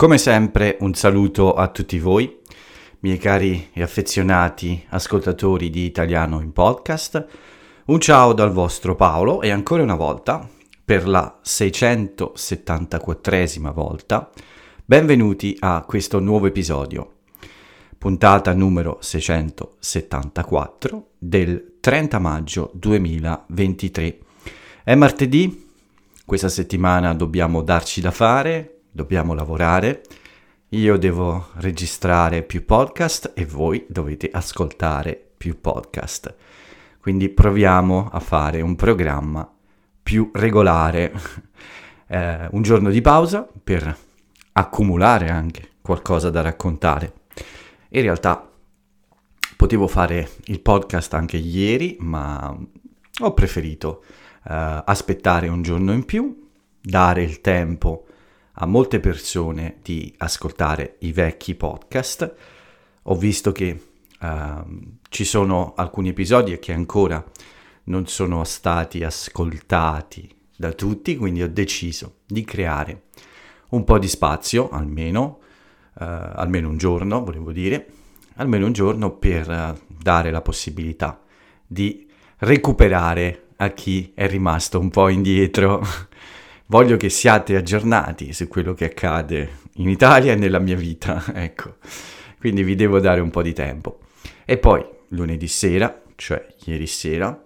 Come sempre un saluto a tutti voi, miei cari e affezionati ascoltatori di Italiano in Podcast. Un ciao dal vostro Paolo e ancora una volta, per la 674esima volta, benvenuti a questo nuovo episodio, puntata numero 674 del 30 maggio 2023. È martedì, questa settimana dobbiamo darci da fare, dobbiamo lavorare, io devo registrare più podcast e voi dovete ascoltare più podcast. Quindi proviamo a fare un programma più regolare, eh, un giorno di pausa per accumulare anche qualcosa da raccontare. In realtà potevo fare il podcast anche ieri, ma ho preferito eh, aspettare un giorno in più, dare il tempo a molte persone di ascoltare i vecchi podcast. Ho visto che uh, ci sono alcuni episodi che ancora non sono stati ascoltati da tutti, quindi ho deciso di creare un po' di spazio, almeno, uh, almeno un giorno, volevo dire, almeno un giorno per uh, dare la possibilità di recuperare a chi è rimasto un po' indietro voglio che siate aggiornati su quello che accade in Italia e nella mia vita, ecco. Quindi vi devo dare un po' di tempo. E poi lunedì sera, cioè ieri sera,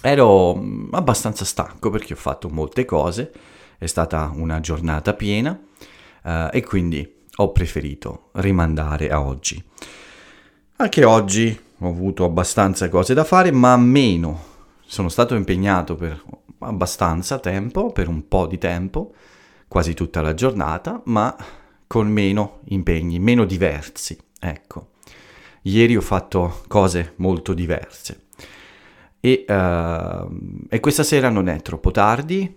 ero mm, abbastanza stanco perché ho fatto molte cose, è stata una giornata piena uh, e quindi ho preferito rimandare a oggi. Anche oggi ho avuto abbastanza cose da fare, ma meno. Sono stato impegnato per abbastanza tempo, per un po' di tempo, quasi tutta la giornata, ma con meno impegni, meno diversi. Ecco, ieri ho fatto cose molto diverse. E, uh, e questa sera non è troppo tardi,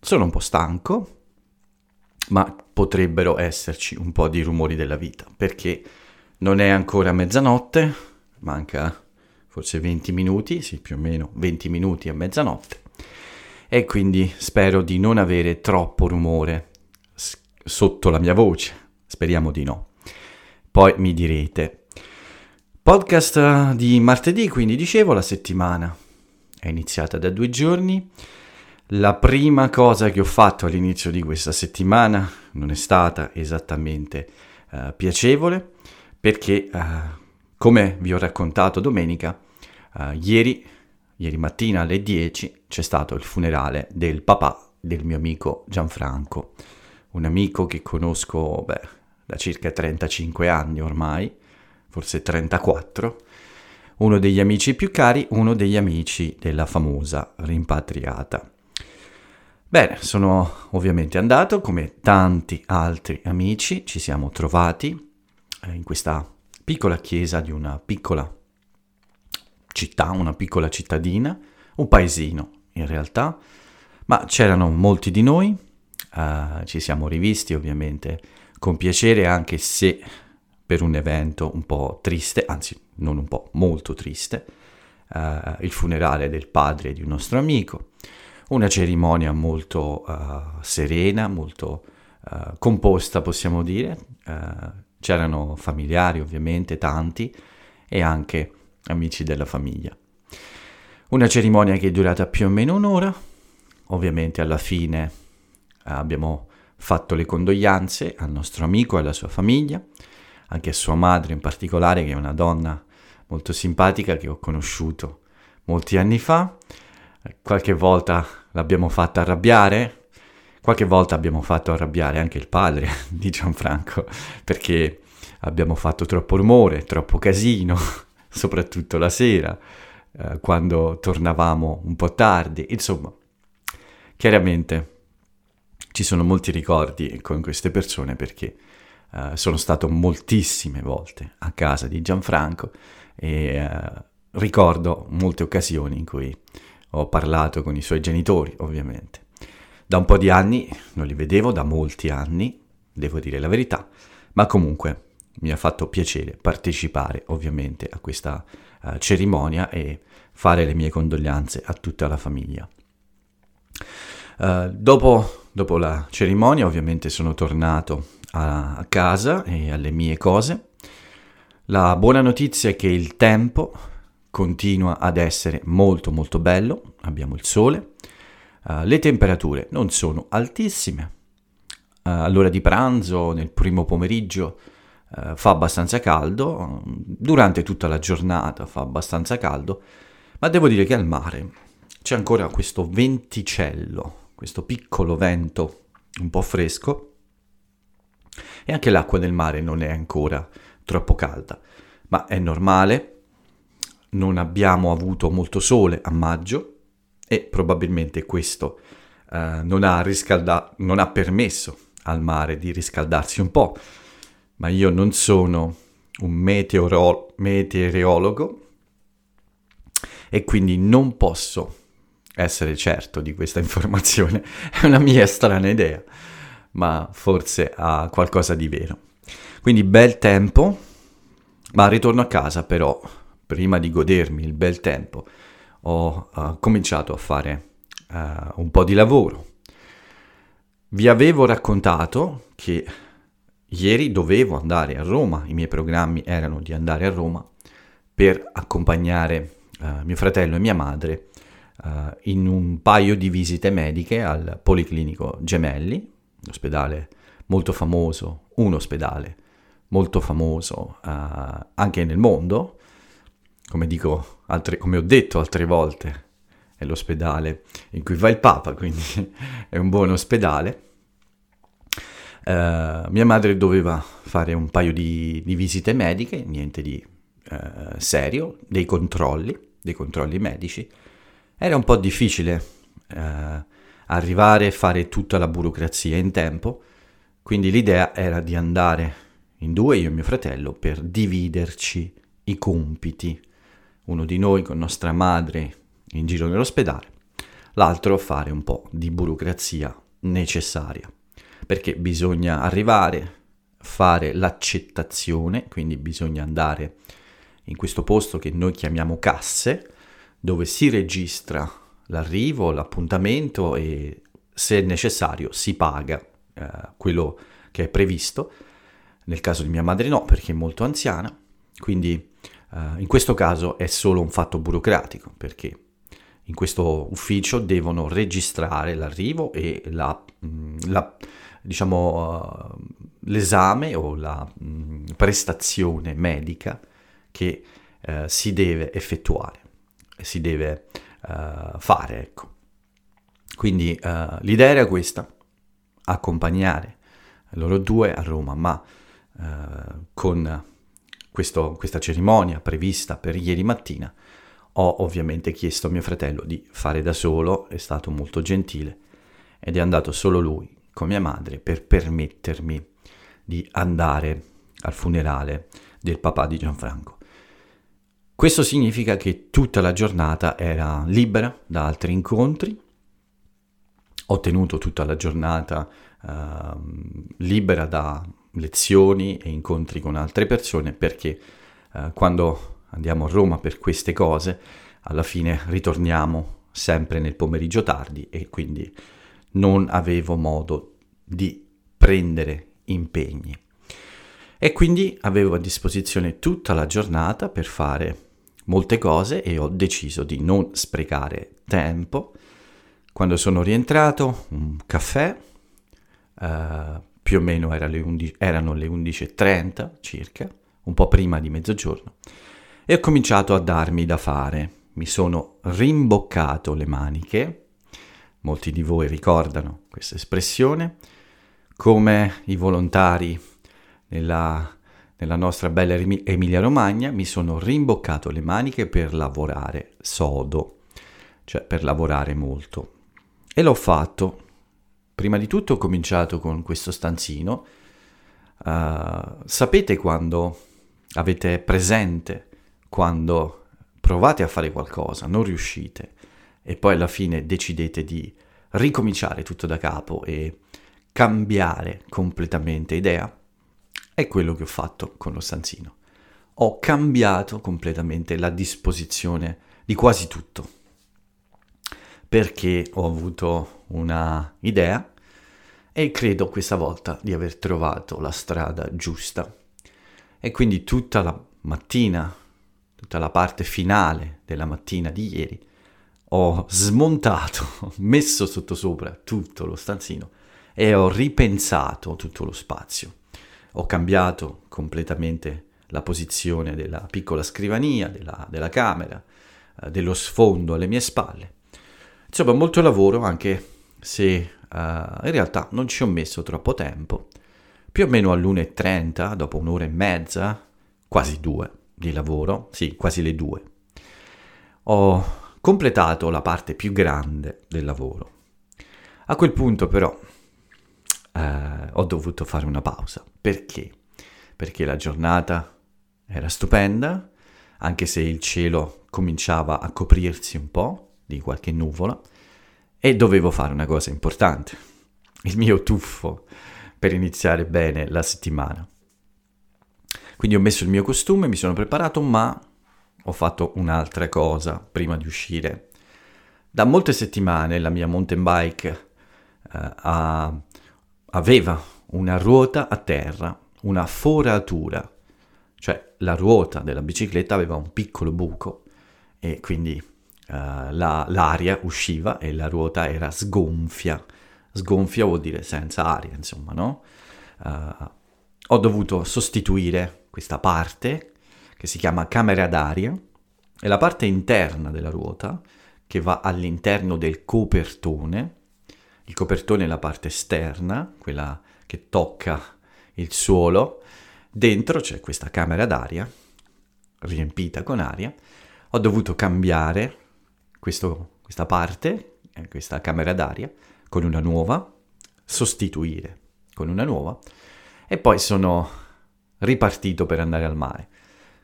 sono un po' stanco, ma potrebbero esserci un po' di rumori della vita, perché non è ancora mezzanotte, manca forse 20 minuti, sì più o meno 20 minuti a mezzanotte, e quindi spero di non avere troppo rumore s- sotto la mia voce. Speriamo di no. Poi mi direte. Podcast di martedì, quindi dicevo, la settimana è iniziata da due giorni. La prima cosa che ho fatto all'inizio di questa settimana non è stata esattamente uh, piacevole perché, uh, come vi ho raccontato domenica, uh, ieri Ieri mattina alle 10 c'è stato il funerale del papà del mio amico Gianfranco, un amico che conosco beh, da circa 35 anni ormai, forse 34, uno degli amici più cari, uno degli amici della famosa rimpatriata. Bene, sono ovviamente andato come tanti altri amici, ci siamo trovati eh, in questa piccola chiesa di una piccola città, una piccola cittadina, un paesino in realtà, ma c'erano molti di noi, uh, ci siamo rivisti ovviamente con piacere anche se per un evento un po' triste, anzi non un po', molto triste, uh, il funerale del padre di un nostro amico, una cerimonia molto uh, serena, molto composta possiamo dire, c'erano familiari ovviamente tanti e anche amici della famiglia. Una cerimonia che è durata più o meno un'ora, ovviamente alla fine abbiamo fatto le condoglianze al nostro amico e alla sua famiglia, anche a sua madre in particolare, che è una donna molto simpatica che ho conosciuto molti anni fa. Qualche volta l'abbiamo fatta arrabbiare, qualche volta abbiamo fatto arrabbiare anche il padre di Gianfranco, perché abbiamo fatto troppo rumore, troppo casino, soprattutto la sera, eh, quando tornavamo un po' tardi. Insomma, chiaramente ci sono molti ricordi con queste persone perché eh, sono stato moltissime volte a casa di Gianfranco e eh, ricordo molte occasioni in cui ho parlato con i suoi genitori, ovviamente. Da un po' di anni non li vedevo, da molti anni, devo dire la verità, ma comunque mi ha fatto piacere partecipare ovviamente a questa uh, cerimonia e fare le mie condoglianze a tutta la famiglia. Uh, dopo, dopo, la cerimonia ovviamente sono tornato a, a casa e alle mie cose. La buona notizia è che il tempo continua ad essere molto molto bello, abbiamo il sole, uh, le temperature non sono altissime, uh, all'ora di pranzo, nel primo pomeriggio uh, fa abbastanza caldo, durante tutta la giornata fa abbastanza caldo, ma devo dire che al mare c'è ancora questo venticello, questo piccolo vento un po' fresco e anche l'acqua del mare non è ancora troppo calda, ma è normale non abbiamo avuto molto sole a maggio e probabilmente questo eh, non, ha riscalda- non ha permesso al mare di riscaldarsi un po', ma io non sono un meteoro- meteorologo e quindi non posso essere certo di questa informazione. È una mia strana idea, ma forse ha qualcosa di vero. Quindi bel tempo, ma ritorno a casa però prima di godermi il bel tempo, ho uh, cominciato a fare uh, un po' di lavoro. Vi avevo raccontato che ieri dovevo andare a Roma, i miei programmi erano di andare a Roma per accompagnare uh, mio fratello e mia madre in un paio di visite mediche al Policlinico Gemelli, un ospedale molto famoso, un ospedale molto famoso anche nel mondo, come, dico altre, come ho detto altre volte, è l'ospedale in cui va il Papa, quindi è un buon ospedale. Uh, mia madre doveva fare un paio di, di visite mediche, niente di uh, serio, dei controlli, dei controlli medici. Era un po' difficile uh, arrivare a fare tutta la burocrazia in tempo, quindi l'idea era di andare in due, io e mio fratello, per dividerci i compiti uno di noi con nostra madre in giro nell'ospedale, l'altro fare un po' di burocrazia necessaria, perché bisogna arrivare, fare l'accettazione, quindi bisogna andare in questo posto che noi chiamiamo casse, dove si registra l'arrivo, l'appuntamento e se necessario si paga eh, quello che è previsto. Nel caso di mia madre no, perché è molto anziana, quindi Uh, in questo caso è solo un fatto burocratico perché in questo ufficio devono registrare l'arrivo e la, mm, la, diciamo, uh, l'esame o la mh, mm, prestazione medica che uh, si deve effettuare, si deve fare. Ecco. Quindi l'idea era questa, accompagnare loro due a Roma, ma con questo, questa cerimonia prevista per ieri mattina, ho ovviamente chiesto a mio fratello di fare da solo, è stato molto gentile ed è andato solo lui con mia madre per permettermi di andare al funerale del papà di Gianfranco. Questo significa che tutta la giornata era libera da altri incontri, ho tenuto tutta la giornata uh, libera da lezioni e incontri con altre persone perché eh, quando andiamo a Roma per queste cose alla fine ritorniamo sempre nel pomeriggio tardi e quindi non avevo modo di prendere impegni. E quindi avevo a disposizione tutta la giornata per fare molte cose e ho deciso di non sprecare tempo. Quando sono rientrato, un caffè, eh, più o meno era le 11, erano le 11.30 circa, un po' prima di mezzogiorno, e ho cominciato a darmi da fare. Mi sono rimboccato le maniche, molti di voi ricordano questa espressione, come i volontari nella, nella nostra bella Emilia-Romagna, mi sono rimboccato le maniche per lavorare sodo, cioè per lavorare molto. E l'ho fatto Prima di tutto ho cominciato con questo stanzino. Uh, sapete quando avete presente, quando provate a fare qualcosa, non riuscite e poi alla fine decidete di ricominciare tutto da capo e cambiare completamente idea? È quello che ho fatto con lo stanzino. Ho cambiato completamente la disposizione di quasi tutto. perché ho avuto una idea e credo questa volta di aver trovato la strada giusta. E quindi tutta la mattina, tutta la parte finale della mattina di ieri, ho smontato, messo sottosopra tutto lo stanzino e ho ripensato tutto lo spazio. Ho cambiato completamente la posizione della piccola scrivania, della, della camera, eh, dello sfondo alle mie spalle. Insomma, molto lavoro anche se uh, in realtà non ci ho messo troppo tempo. Più o meno all'1.30, dopo un'ora e mezza, quasi due di lavoro, sì, quasi le due, ho completato la parte più grande del lavoro. A quel punto però eh, ho dovuto fare una pausa. Perché? Perché la giornata era stupenda, anche se il cielo cominciava a coprirsi un po' di qualche nuvola, e dovevo fare una cosa importante, il mio tuffo per iniziare bene la settimana. Quindi ho messo il mio costume, mi sono preparato, ma ho fatto un'altra cosa prima di uscire. Da molte settimane la mia mountain bike eh, ha, aveva una ruota a terra, una foratura, cioè la ruota della bicicletta aveva un piccolo buco e quindi uh, la, l'aria usciva e la ruota era sgonfia. Sgonfia vuol dire senza aria, insomma, no? Uh, ho dovuto sostituire questa parte che si chiama camera d'aria e la parte interna della ruota che va all'interno del copertone. Il copertone è la parte esterna, quella che tocca il suolo. Dentro c'è questa camera d'aria riempita con aria. Ho dovuto cambiare questo, questa parte, eh, questa camera d'aria, con una nuova, sostituire con una nuova e poi sono ripartito per andare al mare.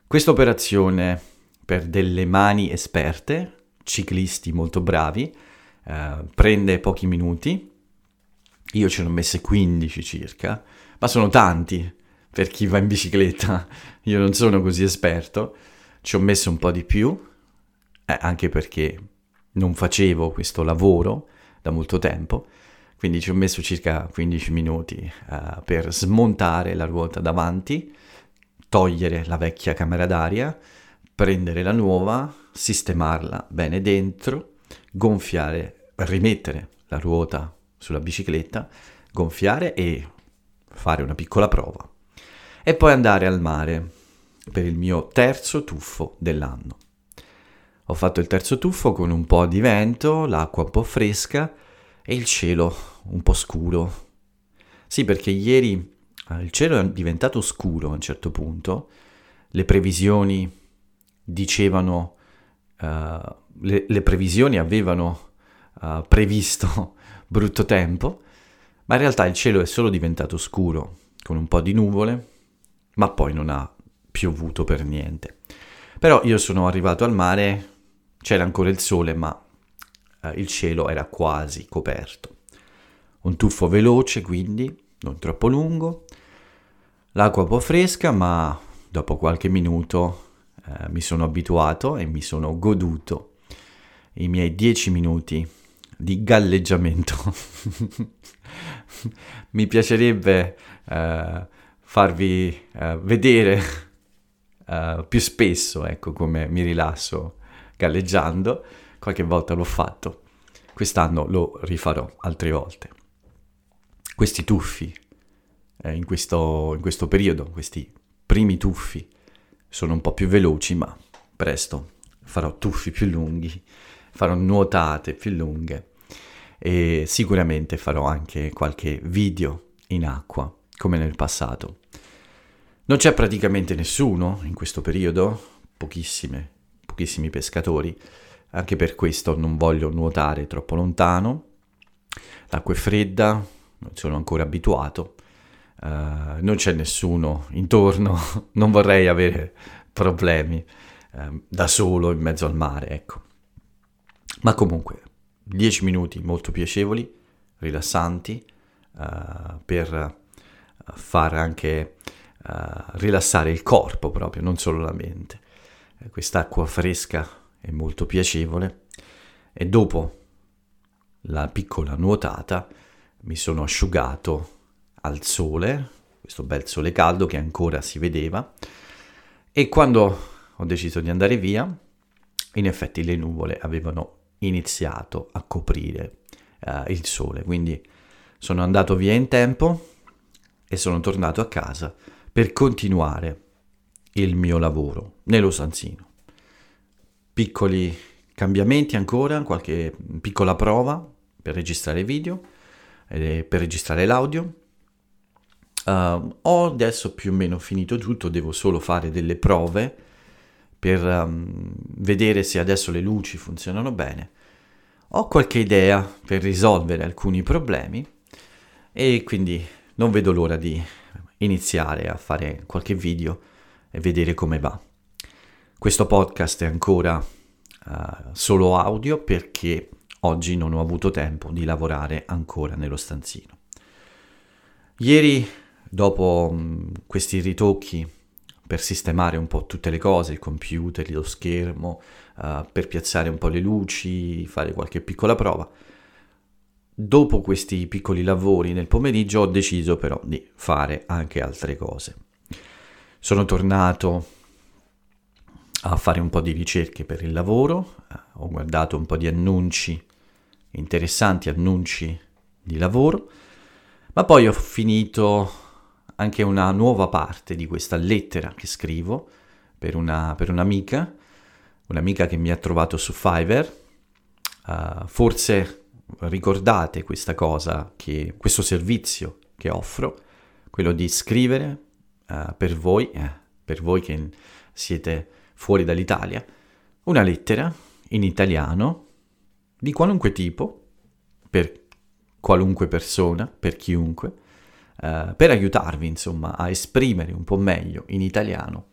Questa operazione per delle mani esperte, ciclisti molto bravi, eh, prende pochi minuti, io ce ne ho messe 15 circa, ma sono tanti per chi va in bicicletta, io non sono così esperto, ci ho messo un po' di più, eh, anche perché non facevo questo lavoro da molto tempo, quindi ci ho messo circa 15 minuti uh, per smontare la ruota davanti, togliere la vecchia camera d'aria, prendere la nuova, sistemarla bene dentro, gonfiare, rimettere la ruota sulla bicicletta, gonfiare e fare una piccola prova. E poi andare al mare per il mio terzo tuffo dell'anno. Ho fatto il terzo tuffo con un po' di vento, l'acqua un po' fresca e il cielo un po' scuro. Sì, perché ieri eh, il cielo è diventato scuro a un certo punto, le previsioni dicevano, uh, le, le, previsioni avevano uh, previsto brutto tempo, ma in realtà il cielo è solo diventato scuro, con un po' di nuvole, ma poi non ha piovuto per niente. Però io sono arrivato al mare c'era ancora il sole, ma eh, il cielo era quasi coperto. Un tuffo veloce, quindi, non troppo lungo. L'acqua un po' fresca, ma dopo qualche minuto eh, mi sono abituato e mi sono goduto i miei dieci minuti di galleggiamento. mi piacerebbe eh, farvi eh, vedere eh, più spesso, ecco, come mi rilasso galleggiando, qualche volta l'ho fatto, quest'anno lo rifarò altre volte. Questi tuffi eh, in, questo, in questo periodo, questi primi tuffi, sono un po' più veloci, ma presto farò tuffi più lunghi, farò nuotate più lunghe e sicuramente farò anche qualche video in acqua, come nel passato. Non c'è praticamente nessuno in questo periodo, pochissime pochissimi pescatori, anche per questo non voglio nuotare troppo lontano, l'acqua è fredda, non sono ancora abituato, uh, non c'è nessuno intorno, non vorrei avere problemi uh, da solo in mezzo al mare, ecco. Ma comunque, 10 minuti molto piacevoli, rilassanti, uh, per far anche rilassare il corpo proprio, non solo la mente. Quest'acqua fresca è molto piacevole. E dopo la piccola nuotata, mi sono asciugato al sole, questo bel sole caldo che ancora si vedeva, e quando ho deciso di andare via, in effetti le nuvole avevano iniziato a coprire uh, il sole, quindi sono andato via in tempo e sono tornato a casa per continuare il mio lavoro nello stanzino. Piccoli cambiamenti ancora, qualche piccola prova per registrare video, eh, per registrare l'audio. Uh, ho adesso più o meno finito tutto, devo solo fare delle prove per um, vedere se adesso le luci funzionano bene. Ho qualche idea per risolvere alcuni problemi e quindi non vedo l'ora di iniziare a fare qualche video e vedere come va. Questo podcast è ancora uh, solo audio perché oggi non ho avuto tempo di lavorare ancora nello stanzino. Ieri, dopo mh, questi ritocchi per sistemare un po' tutte le cose, il computer, lo schermo, uh, per piazzare un po' le luci, fare qualche piccola prova, dopo questi piccoli lavori nel pomeriggio ho deciso però di fare anche altre cose. Sono tornato a fare un po' di ricerche per il lavoro, ho guardato un po' di annunci, interessanti annunci di lavoro, ma poi ho finito anche una nuova parte di questa lettera che scrivo per, una, per un'amica, un'amica che mi ha trovato su Fiverr. Uh, forse ricordate questa cosa, che, questo servizio che offro, quello di scrivere uh, per voi, eh, per voi che siete fuori dall'Italia, una lettera in italiano di qualunque tipo, per qualunque persona, per chiunque, uh, per aiutarvi insomma a esprimere un po' meglio in italiano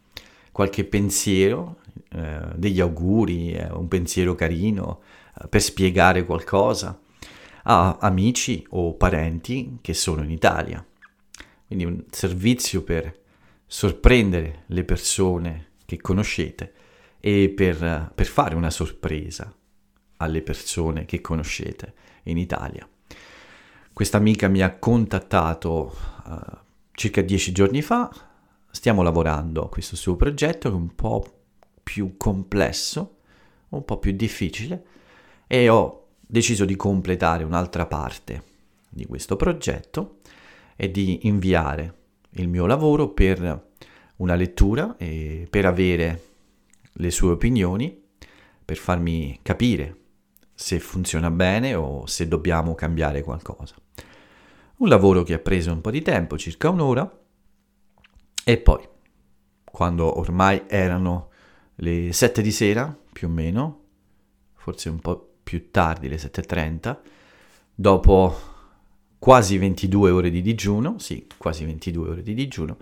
qualche pensiero, uh, degli auguri, uh, un pensiero carino, per spiegare qualcosa a amici o parenti che sono in Italia. Quindi un servizio per sorprendere le persone che conoscete e per, per fare una sorpresa alle persone che conoscete in Italia. Questa amica mi ha contattato uh, circa dieci giorni fa, stiamo lavorando a questo suo progetto che è un po' più complesso, un po' più difficile e ho deciso di completare un'altra parte di questo progetto e di inviare il mio lavoro per una lettura e per avere le sue opinioni, per farmi capire se funziona bene o se dobbiamo cambiare qualcosa. Un lavoro che ha preso un po' di tempo, circa un'ora, e poi, quando ormai erano le 7 di sera, più o meno, forse un po' più tardi, le 7.30, dopo quasi 22 ore di digiuno, sì, quasi 22 ore di digiuno,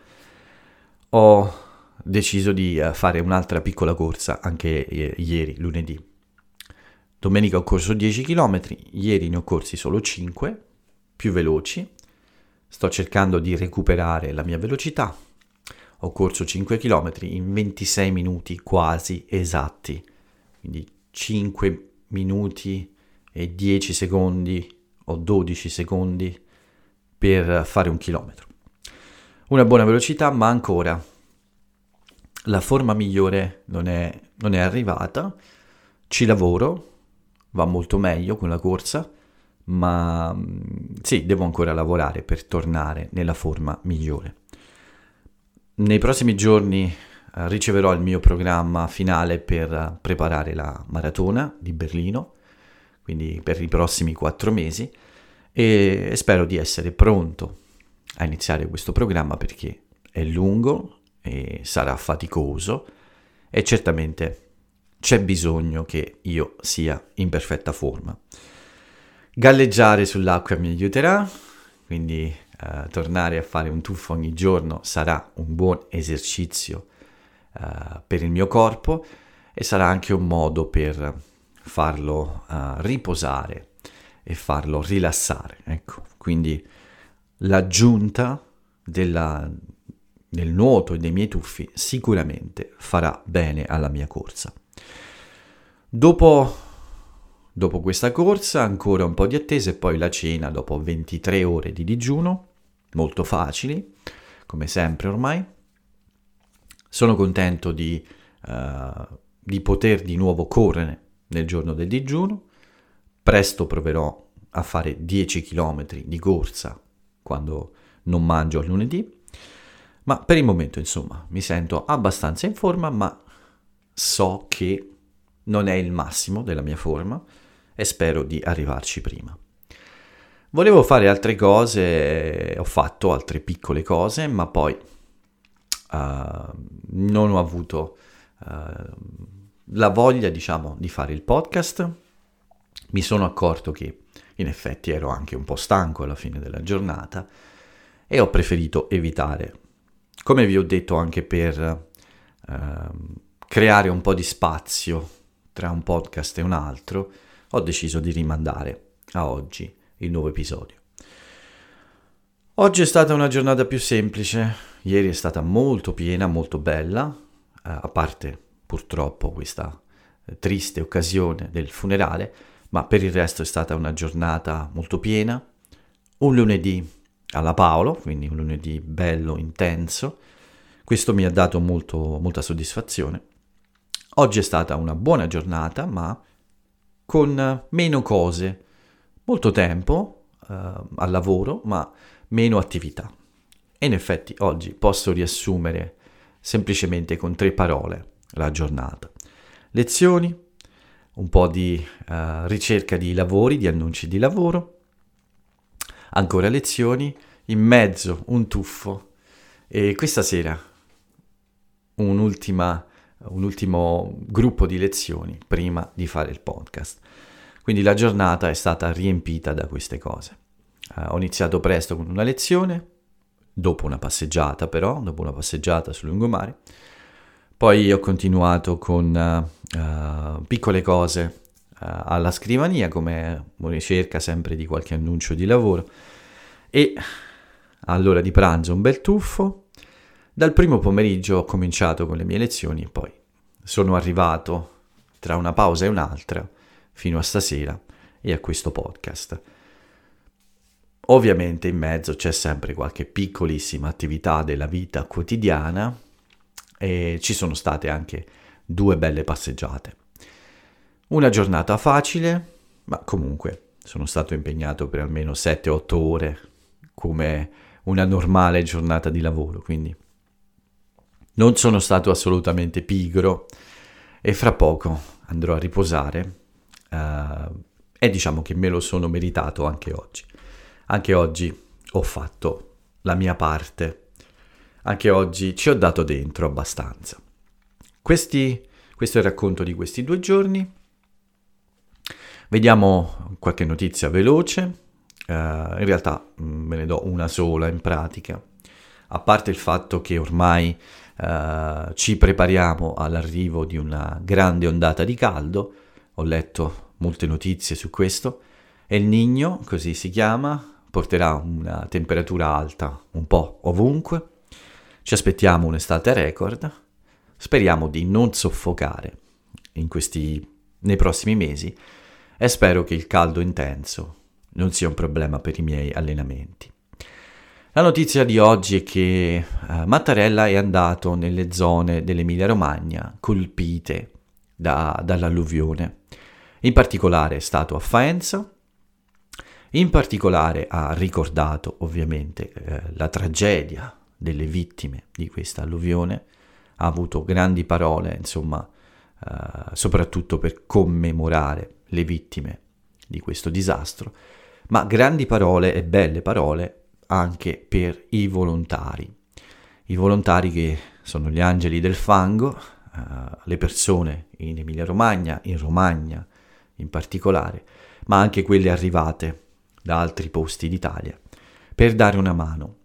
ho deciso di eh, fare un'altra piccola corsa anche eh, ieri, lunedì. Domenica ho corso 10 km, ieri ne ho corsi solo 5, più veloci. Sto cercando di recuperare la mia velocità. Ho corso 5 km in 26 minuti quasi esatti, quindi 5 minuti e 10 secondi o 12 secondi per fare un chilometro. Una buona velocità, ma ancora la forma migliore non è, non è arrivata. Ci lavoro, va molto meglio con la corsa, ma mm, sì, devo ancora lavorare per tornare nella forma migliore. Nei prossimi giorni eh, riceverò il mio programma finale per preparare la maratona di Berlino, quindi per i prossimi quattro mesi, e spero di essere pronto a iniziare questo programma perché è lungo e sarà faticoso e certamente c'è bisogno che io sia in perfetta forma. Galleggiare sull'acqua mi aiuterà, quindi eh, tornare a fare un tuffo ogni giorno sarà un buon esercizio uh, per il mio corpo e sarà anche un modo per farlo uh, riposare e farlo rilassare. Ecco, quindi l'aggiunta della, del nuoto e dei miei tuffi sicuramente farà bene alla mia corsa. Dopo Dopo questa corsa ancora un po' di attesa e poi la cena dopo 23 ore di digiuno, molto facili, come sempre ormai. Sono contento di, uh, di poter di nuovo correre nel giorno del digiuno. Presto proverò a fare 10 km di corsa quando non mangio il lunedì. Ma per il momento, insomma, mi sento abbastanza in forma, ma so che non è il massimo della mia forma e spero di arrivarci prima. Volevo fare altre cose, ho fatto altre piccole cose, ma poi uh, non ho avuto uh, la voglia, diciamo, di fare il podcast. Mi sono accorto che in effetti ero anche un po' stanco alla fine della giornata e ho preferito evitare. Come vi ho detto anche per uh, creare un po' di spazio tra un podcast e un altro, ho deciso di rimandare a oggi il nuovo episodio. Oggi è stata una giornata più semplice, ieri è stata molto piena, molto bella, eh, a parte purtroppo questa eh, triste occasione del funerale, ma per il resto è stata una giornata molto piena, un lunedì alla Paolo, quindi un lunedì bello, intenso, questo mi ha dato molto, molta soddisfazione. Oggi è stata una buona giornata, ma con meno cose, molto tempo uh, al lavoro, ma meno attività. E in effetti oggi posso riassumere semplicemente con tre parole la giornata. Lezioni, un po' di uh, ricerca di lavori, di annunci di lavoro, ancora lezioni, in mezzo un tuffo e questa sera un'ultima un ultimo gruppo di lezioni prima di fare il podcast. Quindi la giornata è stata riempita da queste cose. Uh, ho iniziato presto con una lezione, dopo una passeggiata però, dopo una passeggiata sul lungomare. Poi ho continuato con uh, uh, piccole cose alla scrivania, come ricerca sempre di qualche annuncio di lavoro. E all'ora di pranzo un bel tuffo, dal primo pomeriggio ho cominciato con le mie lezioni e poi sono arrivato tra una pausa e un'altra fino a stasera e a questo podcast. Ovviamente in mezzo c'è sempre qualche piccolissima attività della vita quotidiana e ci sono state anche due belle passeggiate. Una giornata facile, ma comunque sono stato impegnato per almeno 7-8 ore come una normale giornata di lavoro, quindi non sono stato assolutamente pigro e fra poco andrò a riposare uh, e diciamo che me lo sono meritato anche oggi. Anche oggi ho fatto la mia parte, anche oggi ci ho dato dentro abbastanza. Questi, questo è il racconto di questi due giorni. Vediamo qualche notizia veloce. Uh, in realtà mh, mm, me ne do una sola in pratica, a parte il fatto che ormai Uh, ci prepariamo all'arrivo di una grande ondata di caldo, ho letto molte notizie su questo, e il Nigno, così si chiama, porterà una temperatura alta un po' ovunque, ci aspettiamo un'estate record, speriamo di non soffocare questi, nei prossimi mesi. E spero che il caldo intenso non sia un problema per i miei allenamenti. La notizia di oggi è che uh, Mattarella è andato nelle zone dell'Emilia Romagna colpite da, dall'alluvione. In particolare è stato a Faenza, in particolare ha ricordato ovviamente eh, la tragedia delle vittime di questa alluvione, ha avuto grandi parole, insomma, eh, soprattutto per commemorare le vittime di questo disastro, ma grandi parole e belle parole anche per i volontari. I volontari che sono gli angeli del fango, uh, le persone in Emilia Romagna, in Romagna in particolare, ma anche quelle arrivate da altri posti d'Italia, per dare una mano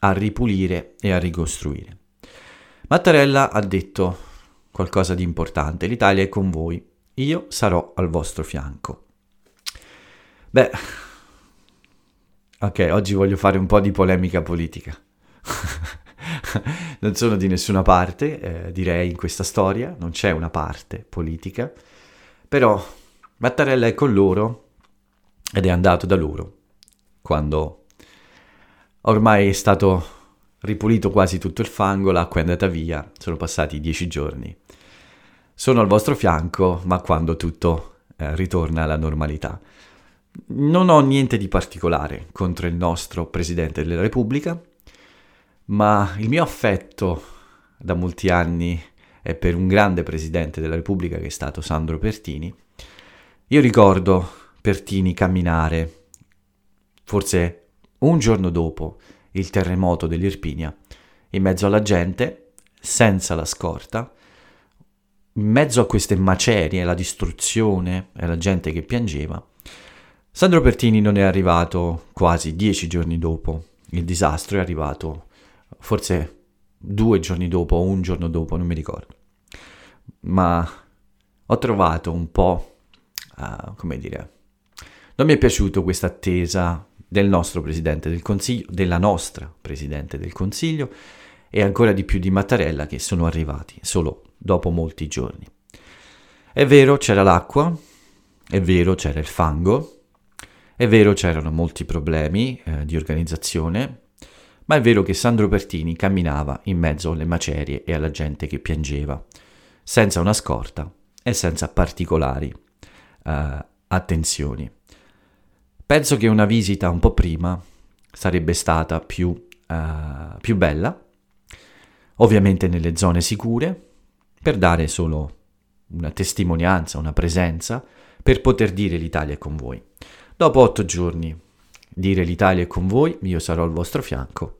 a ripulire e a ricostruire. Mattarella ha detto qualcosa di importante, l'Italia è con voi, io sarò al vostro fianco. Beh, Ok, oggi voglio fare un po' di polemica politica. non sono di nessuna parte, eh, direi, in questa storia, non c'è una parte politica, però Mattarella è con loro ed è andato da loro quando ormai è stato ripulito quasi tutto il fango, l'acqua è andata via, sono passati dieci giorni. Sono al vostro fianco, ma quando tutto eh, ritorna alla normalità. Non ho niente di particolare contro il nostro Presidente della Repubblica, ma il mio affetto da molti anni è per un grande Presidente della Repubblica che è stato Sandro Pertini. Io ricordo Pertini camminare, forse un giorno dopo il terremoto dell'Irpinia, in mezzo alla gente, senza la scorta, in mezzo a queste macerie, la distruzione e la gente che piangeva, Sandro Pertini non è arrivato quasi dieci giorni dopo il disastro, è arrivato forse due giorni dopo o un giorno dopo, non mi ricordo. Ma ho trovato un po', uh, come dire, non mi è piaciuto questa attesa del nostro Presidente del Consiglio, della nostra Presidente del Consiglio e ancora di più di Mattarella che sono arrivati solo dopo molti giorni. È vero c'era l'acqua, è vero c'era il fango, è vero c'erano molti problemi eh, di organizzazione, ma è vero che Sandro Pertini camminava in mezzo alle macerie e alla gente che piangeva, senza una scorta e senza particolari eh, attenzioni. Penso che una visita un po' prima sarebbe stata più, uh, più bella, ovviamente nelle zone sicure, per dare solo una testimonianza, una presenza, per poter dire l'Italia è con voi. Dopo otto giorni dire l'Italia è con voi, io sarò al vostro fianco,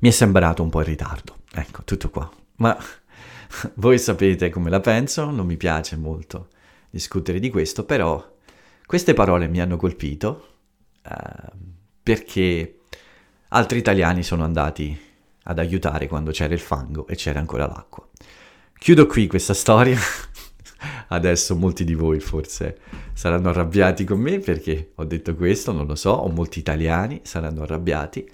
mi è sembrato un po' in ritardo. Ecco, tutto qua. Ma voi sapete come la penso, non mi piace molto discutere di questo, però queste parole mi hanno colpito eh, perché altri italiani sono andati ad aiutare quando c'era il fango e c'era ancora l'acqua. Chiudo qui questa storia. Adesso molti di voi forse saranno arrabbiati con me perché ho detto questo, non lo so, o molti italiani saranno arrabbiati,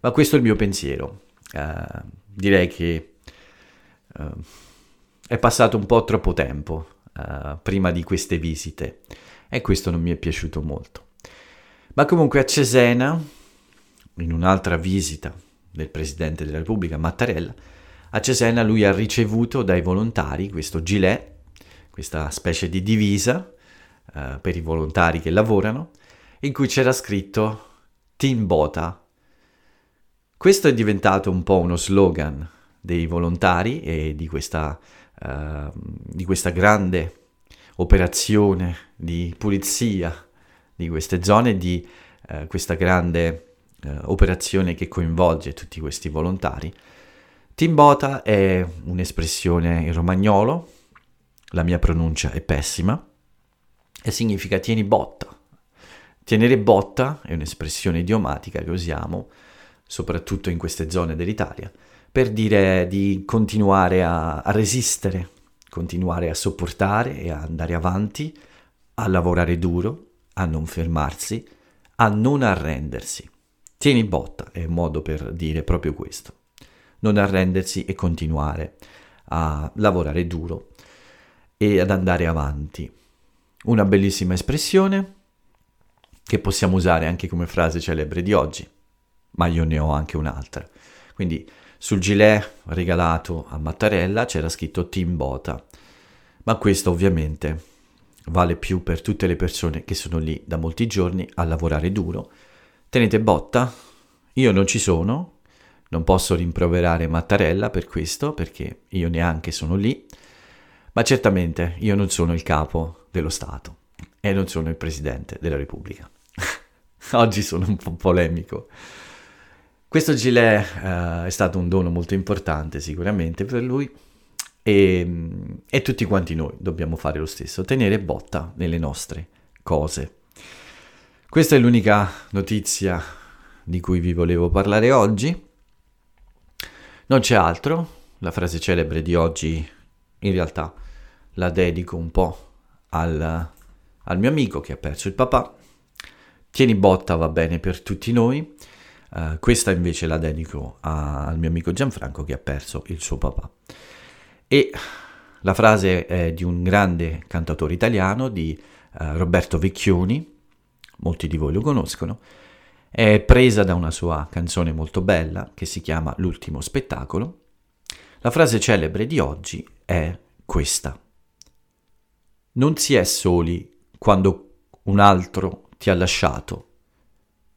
ma questo è il mio pensiero. Uh, direi che uh, è passato un po' troppo tempo uh, prima di queste visite e questo non mi è piaciuto molto. Ma comunque a Cesena, in un'altra visita del Presidente della Repubblica, Mattarella, a Cesena lui ha ricevuto dai volontari questo gilet, questa specie di divisa uh, per i volontari che lavorano, in cui c'era scritto Team Bota. Questo è diventato un po' uno slogan dei volontari e di questa, uh, di questa grande operazione di pulizia di queste zone, di eh, questa grande eh, operazione che coinvolge tutti questi volontari. Timbota è un'espressione in romagnolo, la mia pronuncia è pessima, e significa tieni botta. Tenere botta è un'espressione idiomatica che usiamo soprattutto in queste zone dell'Italia per dire di continuare a, a resistere continuare a sopportare e a andare avanti, a lavorare duro, a non fermarsi, a non arrendersi. Tieni botta è un modo per dire proprio questo. Non arrendersi e continuare a lavorare duro e ad andare avanti. Una bellissima espressione che possiamo usare anche come frase celebre di oggi, ma io ne ho anche un'altra. Quindi sul gilet regalato a Mattarella c'era scritto Team Bota, ma questo ovviamente vale più per tutte le persone che sono lì da molti giorni a lavorare duro. Tenete botta, io non ci sono, non posso rimproverare Mattarella per questo, perché io neanche sono lì, ma certamente io non sono il capo dello Stato e non sono il Presidente della Repubblica. Oggi sono un po' polemico. Questo gilet uh, è stato un dono molto importante sicuramente per lui e, e tutti quanti noi dobbiamo fare lo stesso, tenere botta nelle nostre cose. Questa è l'unica notizia di cui vi volevo parlare oggi. Non c'è altro, la frase celebre di oggi in realtà la dedico un po' al, al mio amico che ha perso il papà. Tieni botta va bene per tutti noi. Uh, questa invece la dedico a, al mio amico Gianfranco che ha perso il suo papà. E La frase è di un grande cantautore italiano, di uh, Roberto Vecchioni, molti di voi lo conoscono, è presa da una sua canzone molto bella che si chiama L'ultimo spettacolo. La frase celebre di oggi è questa. Non si è soli quando un altro ti ha lasciato,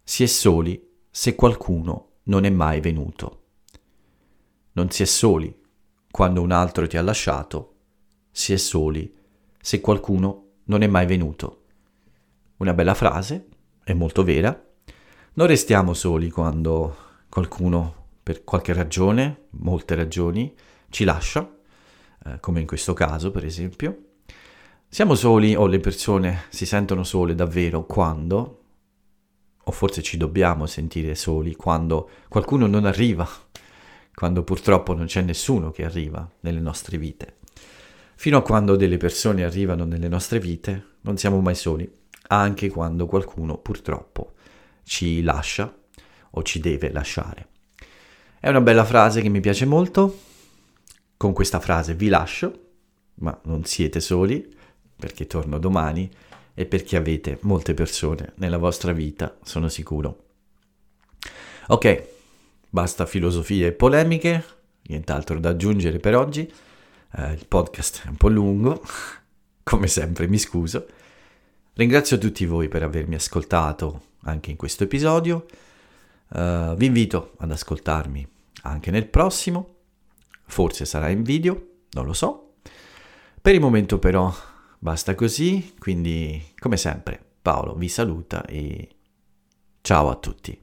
si è soli se qualcuno non è mai venuto. Non si è soli quando un altro ti ha lasciato, si è soli se qualcuno non è mai venuto. Una bella frase, è molto vera. Non restiamo soli quando qualcuno, per qualche ragione, molte ragioni, ci lascia, eh, come in questo caso per esempio. Siamo soli o le persone si sentono sole davvero quando, o forse ci dobbiamo sentire soli quando qualcuno non arriva, quando purtroppo non c'è nessuno che arriva nelle nostre vite. Fino a quando delle persone arrivano nelle nostre vite, non siamo mai soli, anche quando qualcuno purtroppo ci lascia o ci deve lasciare. È una bella frase che mi piace molto. Con questa frase vi lascio, ma non siete soli, perché torno domani e perché avete molte persone nella vostra vita, sono sicuro. Ok, basta filosofie e polemiche, nient'altro da aggiungere per oggi. Eh, il podcast è un po' lungo, come sempre mi scuso. Ringrazio tutti voi per avermi ascoltato anche in questo episodio. Uh, vi invito ad ascoltarmi anche nel prossimo, forse sarà in video, non lo so. Per il momento però basta così, quindi come sempre Paolo vi saluta e ciao a tutti.